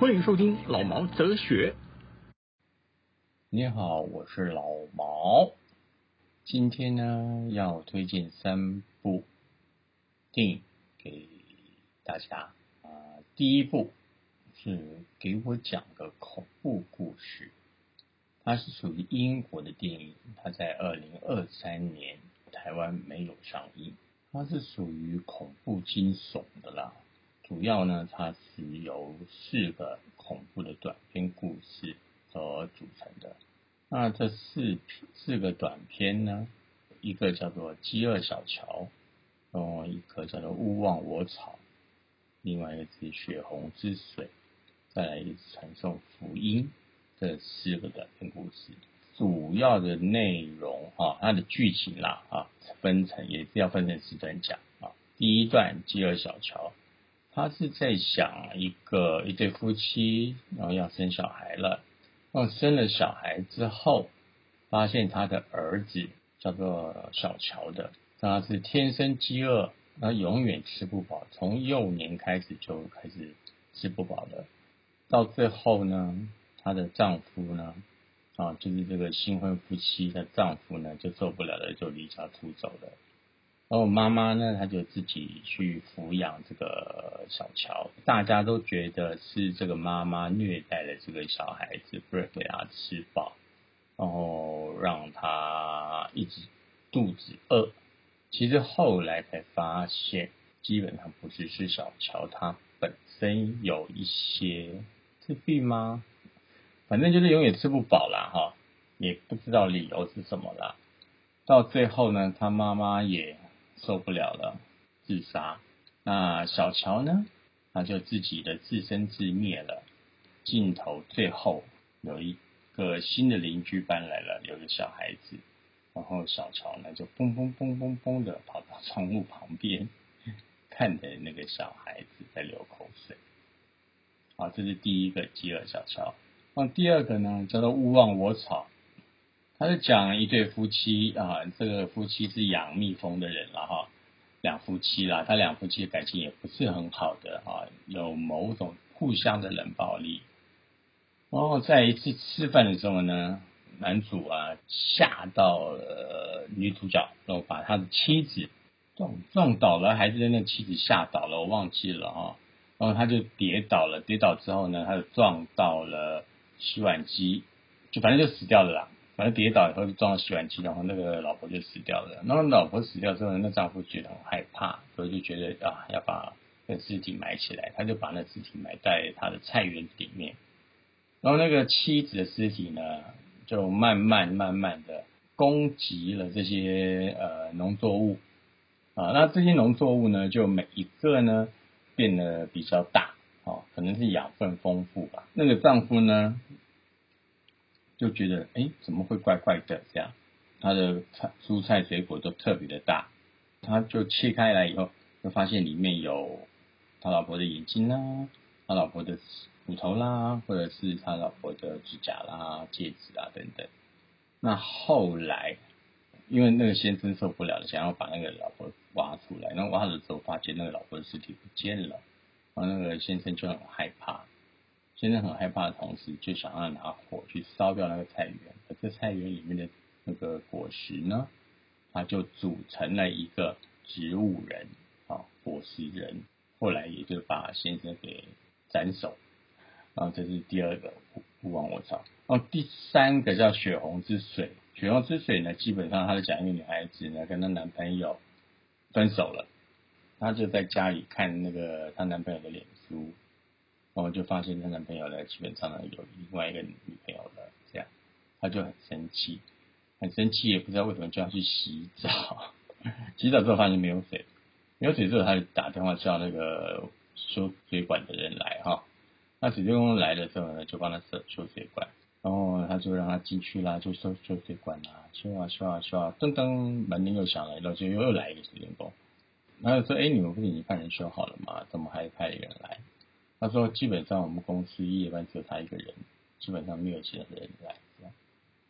欢迎收听老毛哲学。好，我是老毛。今天呢，要推荐三部电影给大家。啊、第一部是给我讲个恐怖故事，它是属于英国的电影，它在二零二三年台湾没有上映，它是属于恐怖惊悚的啦。主要呢，它是由四个恐怖的短篇故事所组成的。那这四四个短片呢，一个叫做《饥饿小桥》，哦，一个叫做《勿忘我草》，另外一个是《血红之水》，再来一个《传送福音》。这四个短篇故事，主要的内容啊，它的剧情啦啊，分成也是要分成四段讲啊。第一段《饥饿小桥》。他是在想一个一对夫妻，然后要生小孩了，哦生了小孩之后，发现他的儿子叫做小乔的，他是天生饥饿，他永远吃不饱，从幼年开始就开始吃不饱了，到最后呢，她的丈夫呢，啊，就是这个新婚夫妻的丈夫呢，就受不了了，就离家出走了。然后妈妈呢，她就自己去抚养这个小乔，大家都觉得是这个妈妈虐待了这个小孩子，不是给他吃饱，然后让他一直肚子饿。其实后来才发现，基本上不是是小乔他本身有一些自闭吗？反正就是永远吃不饱啦，哈，也不知道理由是什么啦。到最后呢，他妈妈也。受不了了，自杀。那小乔呢？他就自己的自生自灭了。镜头最后有一个新的邻居搬来了，有个小孩子，然后小乔呢就嘣嘣嘣嘣嘣的跑到窗户旁边，看着那个小孩子在流口水。好，这是第一个饥饿小乔。那第二个呢，叫做勿忘我草。他是讲一对夫妻啊，这个夫妻是养蜜蜂的人了哈，两夫妻啦，他两夫妻的感情也不是很好的啊，有某种互相的冷暴力。然后在一次吃饭的时候呢，男主啊吓到了女主角，然后把他的妻子撞撞倒了，还是那妻子吓倒了，我忘记了哈。然后他就跌倒了，跌倒之后呢，他就撞到了洗碗机，就反正就死掉了啦。反正跌倒以后就撞到洗碗机，然后那个老婆就死掉了。然后老婆死掉之后，那丈夫觉得很害怕，所以就觉得啊要把那尸体埋起来，他就把那尸体埋在他的菜园子里面。然后那个妻子的尸体呢，就慢慢慢慢的攻击了这些呃农作物啊。那这些农作物呢，就每一个呢变得比较大，哦，可能是养分丰富吧。那个丈夫呢？就觉得哎，怎么会怪怪的？这样，他的菜蔬菜水果都特别的大，他就切开来以后，就发现里面有他老婆的眼睛啦，他老婆的骨头啦，或者是他老婆的指甲啦、戒指啊等等。那后来，因为那个先生受不了了，想要把那个老婆挖出来，那挖了之后发现那个老婆的尸体不见了，然后那个先生就很害怕。先生很害怕的同时，就想要拿火去烧掉那个菜园。而这菜园里面的那个果实呢，他就组成了一个植物人，啊，果实人。后来也就把先生给斩首。然后这是第二个勿忘我草。然后第三个叫血红之水。血红之水呢，基本上他是讲一个女孩子呢跟她男朋友分手了，她就在家里看那个她男朋友的脸书。然后就发现她男朋友呢，基本上呢有另外一个女朋友了，这样，她就很生气，很生气，也不知道为什么就要去洗澡。洗澡之后发现没有水，没有水之后，她就打电话叫那个修水管的人来哈。那水电工来了之后呢，就帮他修修水管。然后他就让他进去啦，就修修水管啦，修啊修啊修啊，噔噔，门铃又响了，然后就又又来一个水电工，然后说，哎，你们不是已经派人修好了吗？怎么还派一个人来？他说，基本上我们公司夜班只有他一个人，基本上没有其他人来。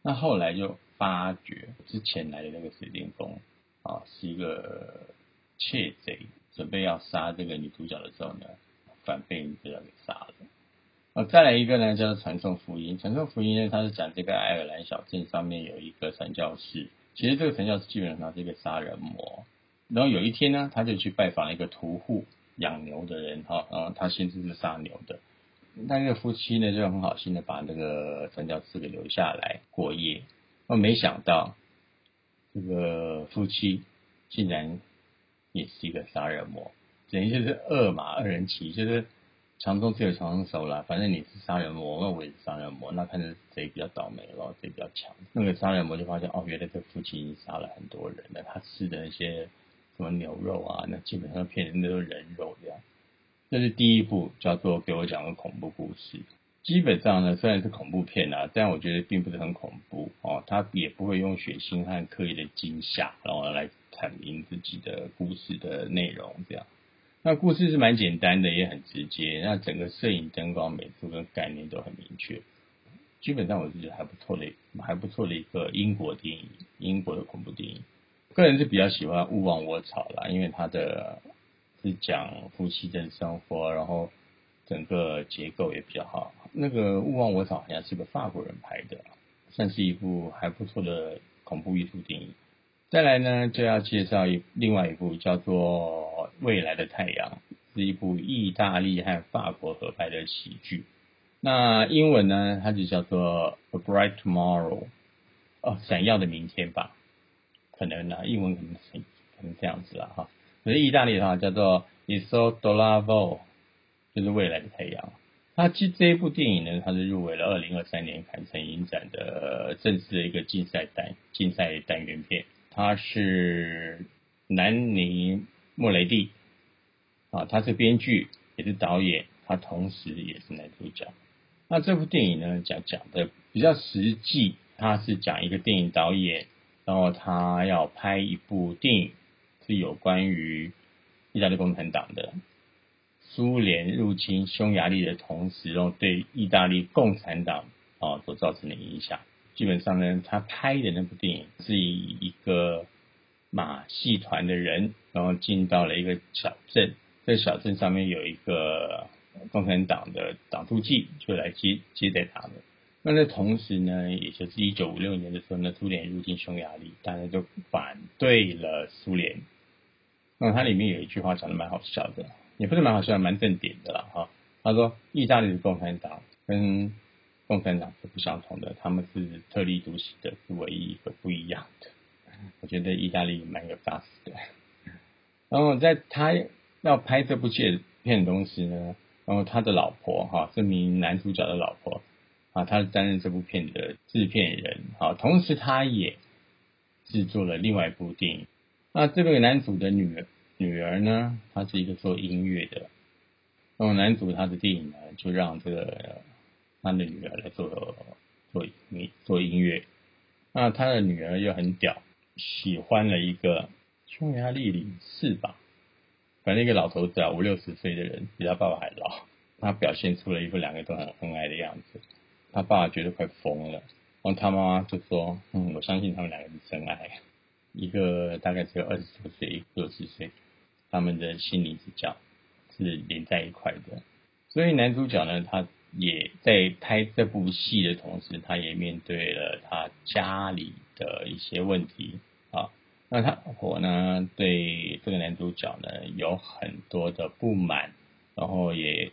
那后来就发觉之前来的那个水电工啊，是一个窃贼，准备要杀这个女主角的时候呢，反被女主角给杀了。哦，再来一个呢，叫做传送福音。传送福音呢，它是讲这个爱尔兰小镇上面有一个传教士，其实这个传教士基本上是一个杀人魔。然后有一天呢，他就去拜访了一个屠户养牛的人，哈，然后他先是是杀牛的。那个夫妻呢，就很好心的把那个传教士给留下来过夜。哦，没想到这个夫妻竟然也是一个杀人魔，等于就是二马二人骑，就是。强中自有强中手啦，反正你是杀人魔，那我也是杀人魔，那看着谁比较倒霉咯，谁比较强。那个杀人魔就发现，哦，原来这父亲已经杀了很多人了，他吃的那些什么牛肉啊，那基本上骗人都是人肉这样。这是第一部叫做给我讲个恐怖故事。基本上呢，虽然是恐怖片啊，但我觉得并不是很恐怖哦，他也不会用血腥和刻意的惊吓，然后来阐明自己的故事的内容这样。那故事是蛮简单的，也很直接。那整个摄影、灯光、美术跟概念都很明确。基本上我是觉得还不错的，还不错的一个英国电影，英国的恐怖电影。个人是比较喜欢《勿忘我草》啦，因为它的是讲夫妻的生活，然后整个结构也比较好。那个《勿忘我草》好像是个法国人拍的，算是一部还不错的恐怖艺术电影。再来呢，就要介绍一另外一部叫做《未来的太阳》，是一部意大利和法国合拍的喜剧。那英文呢，它就叫做《A Bright Tomorrow》，哦，闪耀的明天吧？可能呢，英文可能是可能这样子了哈。可是意大利的话叫做《Il Sole d Lavoro》，就是未来的太阳。它其实这一部电影呢，它是入围了二零二三年坎城影展的正式的一个竞赛单竞赛单元片。它是南尼莫雷蒂啊，他是编剧也是导演，他同时也是男主角。那这部电影呢，讲讲的比较实际，他是讲一个电影导演，然后他要拍一部电影，是有关于意大利共产党的苏联入侵匈牙利的同时，然后对意大利共产党啊所造成的影响。基本上呢，他拍的那部电影是以一个马戏团的人，然后进到了一个小镇，在小镇上面有一个共产党的党书记，就来接接待他们。那在同时呢，也就是一九五六年的时候呢，苏联入侵匈牙利，大家就反对了苏联。那它里面有一句话讲的蛮好笑的，也不是蛮好笑，蛮正点的了哈。他说，意大利的共产党跟共产党是不相同的，他们是特立独行的，是唯一一个不一样的。我觉得意大利蛮有大识的。然后在他要拍这部片片的同时呢，然后他的老婆哈，这名男主角的老婆啊，他担任这部片的制片人啊，同时他也制作了另外一部电影。那这个男主的女儿女儿呢，她是一个做音乐的，那么男主他的电影呢，就让这个。他的女儿来做做音做音乐，那他的女儿又很屌，喜欢了一个匈牙利领事吧，反正一个老头子啊，五六十岁的人，比他爸爸还老。他表现出了一副两个都很恩爱的样子，他爸爸觉得快疯了。然后他妈妈就说：“嗯，我相信他们两个是真爱，一个大概只有二十多岁，一个六十岁，他们的心灵之交是连在一块的。所以男主角呢，他。”也在拍这部戏的同时，他也面对了他家里的一些问题啊。那他我呢，对这个男主角呢有很多的不满，然后也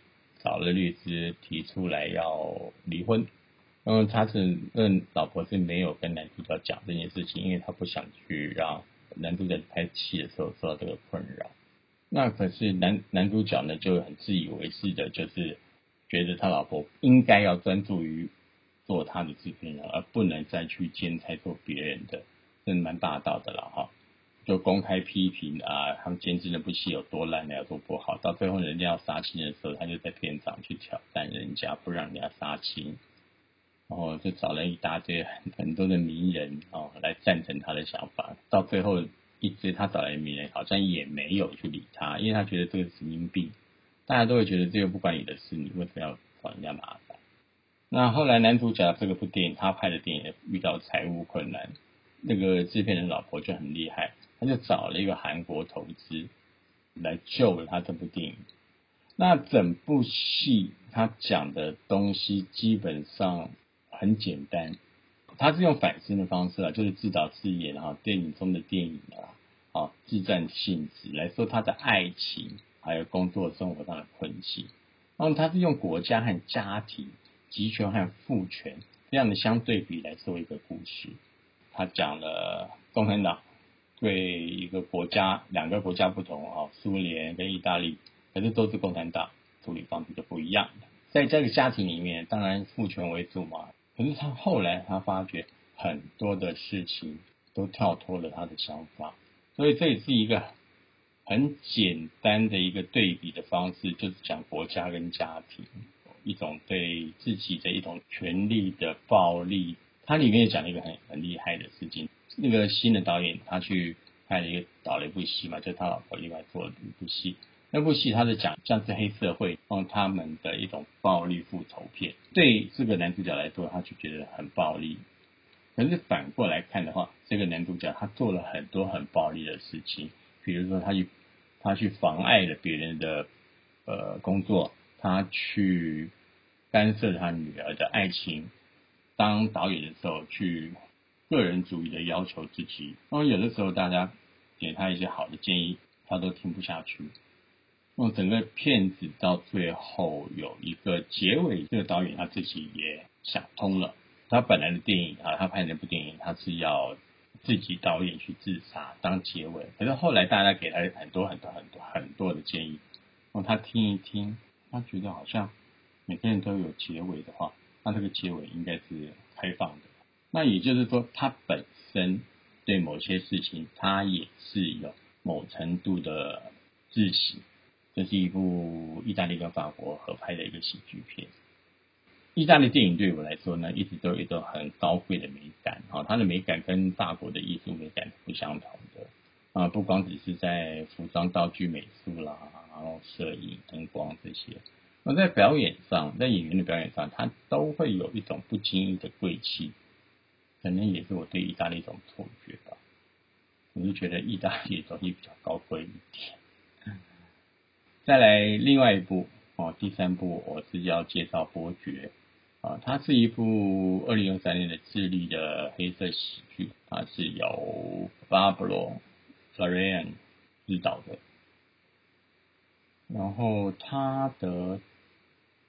找了律师提出来要离婚。嗯，他是那老婆是没有跟男主角讲这件事情，因为他不想去让男主角拍戏的时候受到这个困扰。那可是男男主角呢就很自以为是的，就是。觉得他老婆应该要专注于做他的制片人，而不能再去兼差做别人的，真蛮霸道的了哈。就公开批评啊，他们监制那部戏有多烂，有多不好。到最后人家要杀青的时候，他就在片场去挑战人家，不让人家杀青。然后就找了一大堆很多的名人哦来赞成他的想法，到最后一直他找来的名人好像也没有去理他，因为他觉得这个神经病，大家都会觉得这个不关你的事，你为什么要找人家麻烦？那后来男主角这个部电影他拍的电影遇到财务困难，那个制片人老婆就很厉害，他就找了一个韩国投资来救了他这部电影。那整部戏他讲的东西基本上很简单，他是用反思的方式啊，就是自导自演哈，电影中的电影啊，啊，自传性质来说他的爱情还有工作生活上的困境，然后他是用国家和家庭。集权和父权这样的相对比来做一个故事，他讲了共产党对一个国家两个国家不同啊，苏联跟意大利，可是都是共产党处理方式就不一样的。在这个家庭里面，当然父权为主嘛，可是他后来他发觉很多的事情都跳脱了他的想法，所以这也是一个很简单的一个对比的方式，就是讲国家跟家庭。一种对自己的一种权力的暴力，它里面讲了一个很很厉害的事情。那个新的导演他去拍了一个导了一部戏嘛，就他老婆另外做的一部戏。那部戏他是讲像是黑社会用他们的一种暴力复仇片。对这个男主角来说，他就觉得很暴力。可是反过来看的话，这个男主角他做了很多很暴力的事情，比如说他去他去妨碍了别人的呃工作，他去。干涉他女儿的爱情，当导演的时候去个人主义的要求自己，然后有的时候大家给他一些好的建议，他都听不下去。那整个片子到最后有一个结尾，这个导演他自己也想通了。他本来的电影啊，他拍那部电影，他是要自己导演去自杀当结尾，可是后来大家给他很多很多很多很多的建议，让他听一听，他觉得好像。每个人都有结尾的话，那这个结尾应该是开放的。那也就是说，他本身对某些事情，他也是有某程度的自省。这是一部意大利跟法国合拍的一个喜剧片。意大利电影对我来说呢，一直都有一种很高贵的美感啊，它的美感跟法国的艺术美感不相同的啊，不光只是在服装、道具、美术啦，然后摄影、灯光这些。那在表演上，在演员的表演上，他都会有一种不经意的贵气，可能也是我对意大利一种错觉吧。我就觉得意大利的东西比较高贵一点。再来另外一部哦，第三部我是要介绍《伯爵》啊，它是一部二零二三年的智利的黑色喜剧，它是由 Pablo Larraín 指导的，然后他的。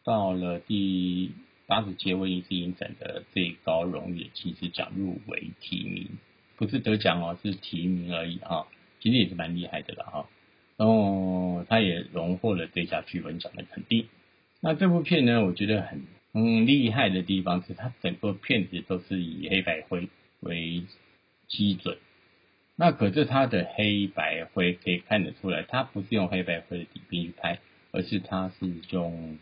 到了第八十届威尼斯影展的最高荣誉其实奖入围提名，不是得奖哦，是提名而已哈，其实也是蛮厉害的了哈。然后他也荣获了最佳剧本奖的肯定。那这部片呢，我觉得很很厉害的地方是，它整个片子都是以黑白灰为基准。那可是它的黑白灰可以看得出来，它不是用黑白灰的底片去拍，而是它是用。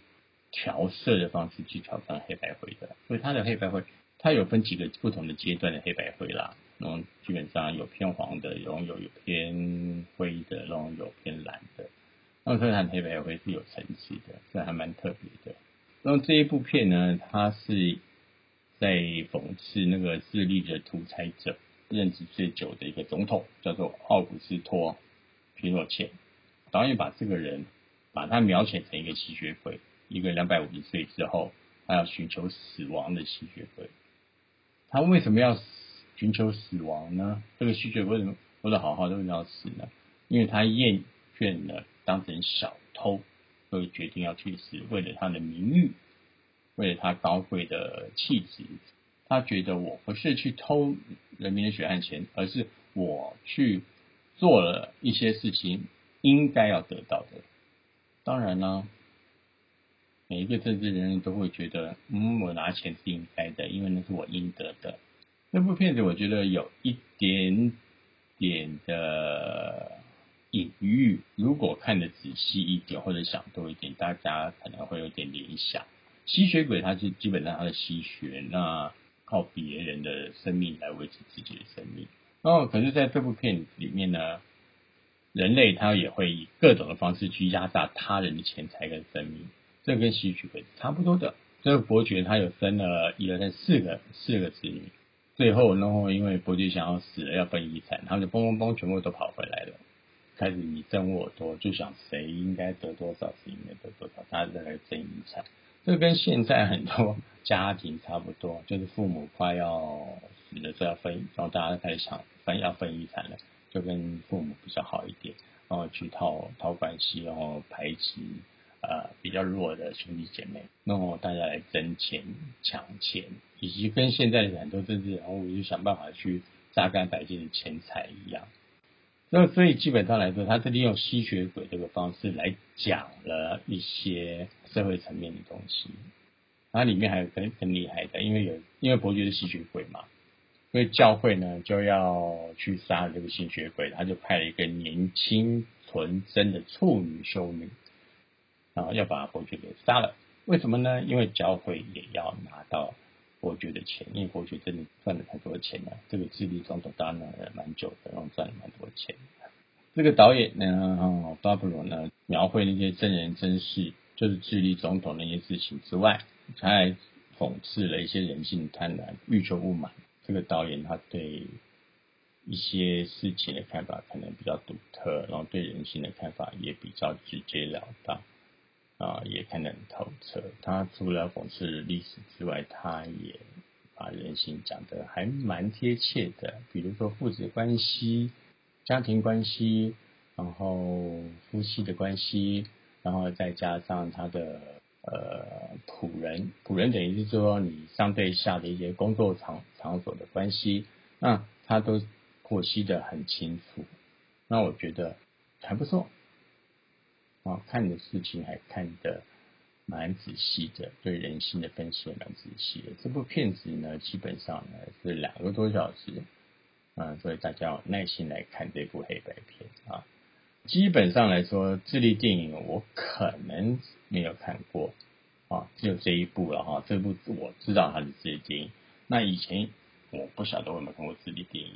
调色的方式去调成黑白灰的，所以它的黑白灰，它有分几个不同的阶段的黑白灰啦。然后基本上有偏黄的，然后有有偏灰的，然后有偏蓝的。那么所以它的黑白灰是有层次的，这还蛮特别的。那么这一部片呢，它是在讽刺那个智利的独裁者任职最久的一个总统，叫做奥古斯托·皮诺切。导演把这个人把他描写成一个吸血鬼。一个两百五十岁之后，他要寻求死亡的吸血鬼。他为什么要寻求死亡呢？这个吸血鬼为什么活得好好的为什么要死呢？因为他厌倦了当成小偷，所以决定要去死。为了他的名誉，为了他高贵的气质，他觉得我不是去偷人民的血汗钱，而是我去做了一些事情应该要得到的。当然呢。每一个政治人物都会觉得，嗯，我拿钱是应该的，因为那是我应得的。那部片子我觉得有一点点的隐喻，如果看的仔细一点或者想多一点，大家可能会有点联想。吸血鬼他是基本上他的吸血，那靠别人的生命来维持自己的生命。哦，可是在这部片里面呢，人类他也会以各种的方式去压榨他人的钱财跟生命，这跟吸血鬼差不多的。这个伯爵他有生了一二三四个四个子女，最后然后因为伯爵想要死了要分遗产，他们就嘣嘣嘣全部都跑回来了，开始你争我夺，就想谁应该得多少，谁应该得多少，大家在来争遗产。这跟现在很多家庭差不多，就是父母快要死了，就要分，然后大家开始想分要分遗产了，就跟父母比较好一点，然后去套套关系，然后排挤。呃，比较弱的兄弟姐妹，那么大家来争钱、抢钱，以及跟现在的很多政治人物就想办法去榨干百姓的钱财一样。那所以基本上来说，他是利用吸血鬼这个方式来讲了一些社会层面的东西。它里面还有更更厉害的，因为有因为伯爵是吸血鬼嘛，所以教会呢就要去杀这个吸血鬼，他就派了一个年轻纯真的处女修女。然后，要把伯爵给杀了，为什么呢？因为教会也要拿到伯爵的钱，因为伯爵真的赚了太多钱了。这个智利总统当然了蛮久的，然后赚了蛮多钱。这个导演呢，巴布罗呢，描绘那些真人真事，就是智利总统那些事情之外，他还讽刺了一些人性贪婪、欲求不满。这个导演他对一些事情的看法可能比较独特，然后对人性的看法也比较直截了当。啊，也看得很透彻。他除了讽刺历史之外，他也把人性讲得还蛮贴切的。比如说父子关系、家庭关系，然后夫妻的关系，然后再加上他的呃仆人，仆人等于是说你上对下的一些工作场场所的关系，那他都剖析的很清楚。那我觉得还不错。啊，看的事情还看得蛮仔细的，对人性的分析也蛮仔细的。这部片子呢，基本上呢是两个多小时，嗯，所以大家要耐心来看这部黑白片啊。基本上来说，智利电影我可能没有看过啊，只有这一部了哈。这部我知道它是智利电影，那以前我不晓得我有没有看过智利电影，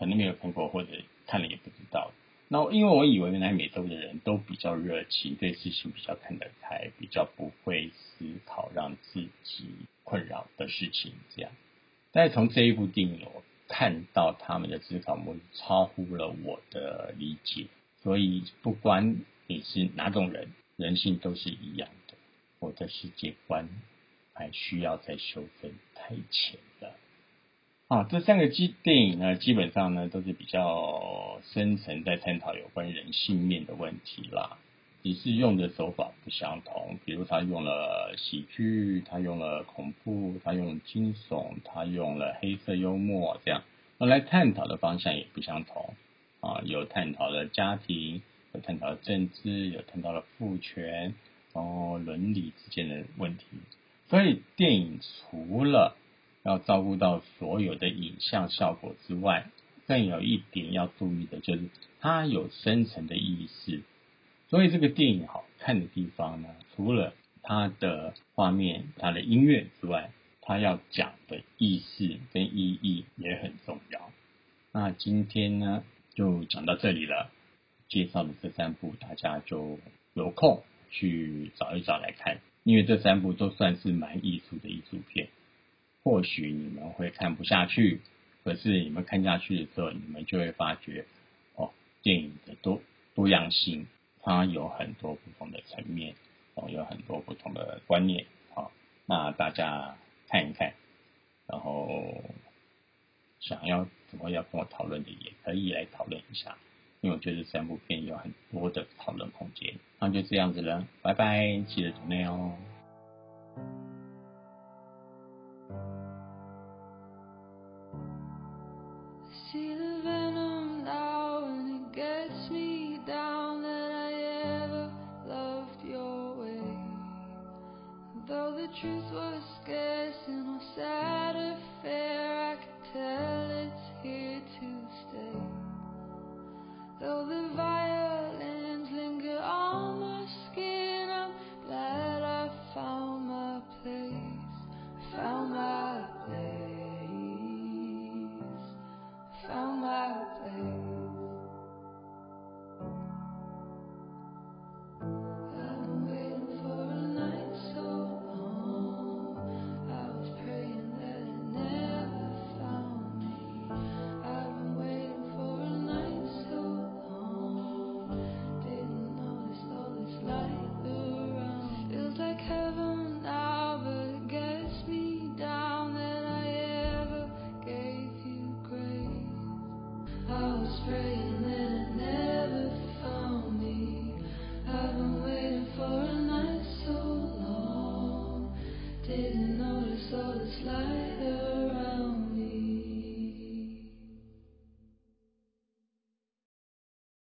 可能没有看过，或者看了也不知道。那因为我以为南美洲的人都比较热情，对事情比较看得开，比较不会思考让自己困扰的事情这样。但是从这一部电影，我看到他们的思考模式超乎了我的理解。所以不管你是哪种人，人性都是一样的。我的世界观还需要再修正，太浅。啊，这三个基电影呢，基本上呢都是比较深层，在探讨有关人性面的问题啦。只是用的手法不相同，比如他用了喜剧，他用了恐怖，他用惊悚，他用了黑色幽默，这样，那来探讨的方向也不相同。啊，有探讨了家庭，有探讨政治，有探讨了父权，然后伦理之间的问题。所以电影除了要照顾到所有的影像效果之外，更有一点要注意的就是它有深层的意思。所以这个电影好看的地方呢，除了它的画面、它的音乐之外，它要讲的意思跟意义也很重要。那今天呢就讲到这里了，介绍的这三部大家就有空去找一找来看，因为这三部都算是蛮艺术的艺术片。或许你们会看不下去，可是你们看下去的时候，你们就会发觉，哦，电影的多多样性，它有很多不同的层面，哦，有很多不同的观念，好，那大家看一看，然后想要怎么要跟我讨论的，也可以来讨论一下，因为我觉得三部片有很多的讨论空间，那就这样子了，拜拜，记得读内哦。truth was scared.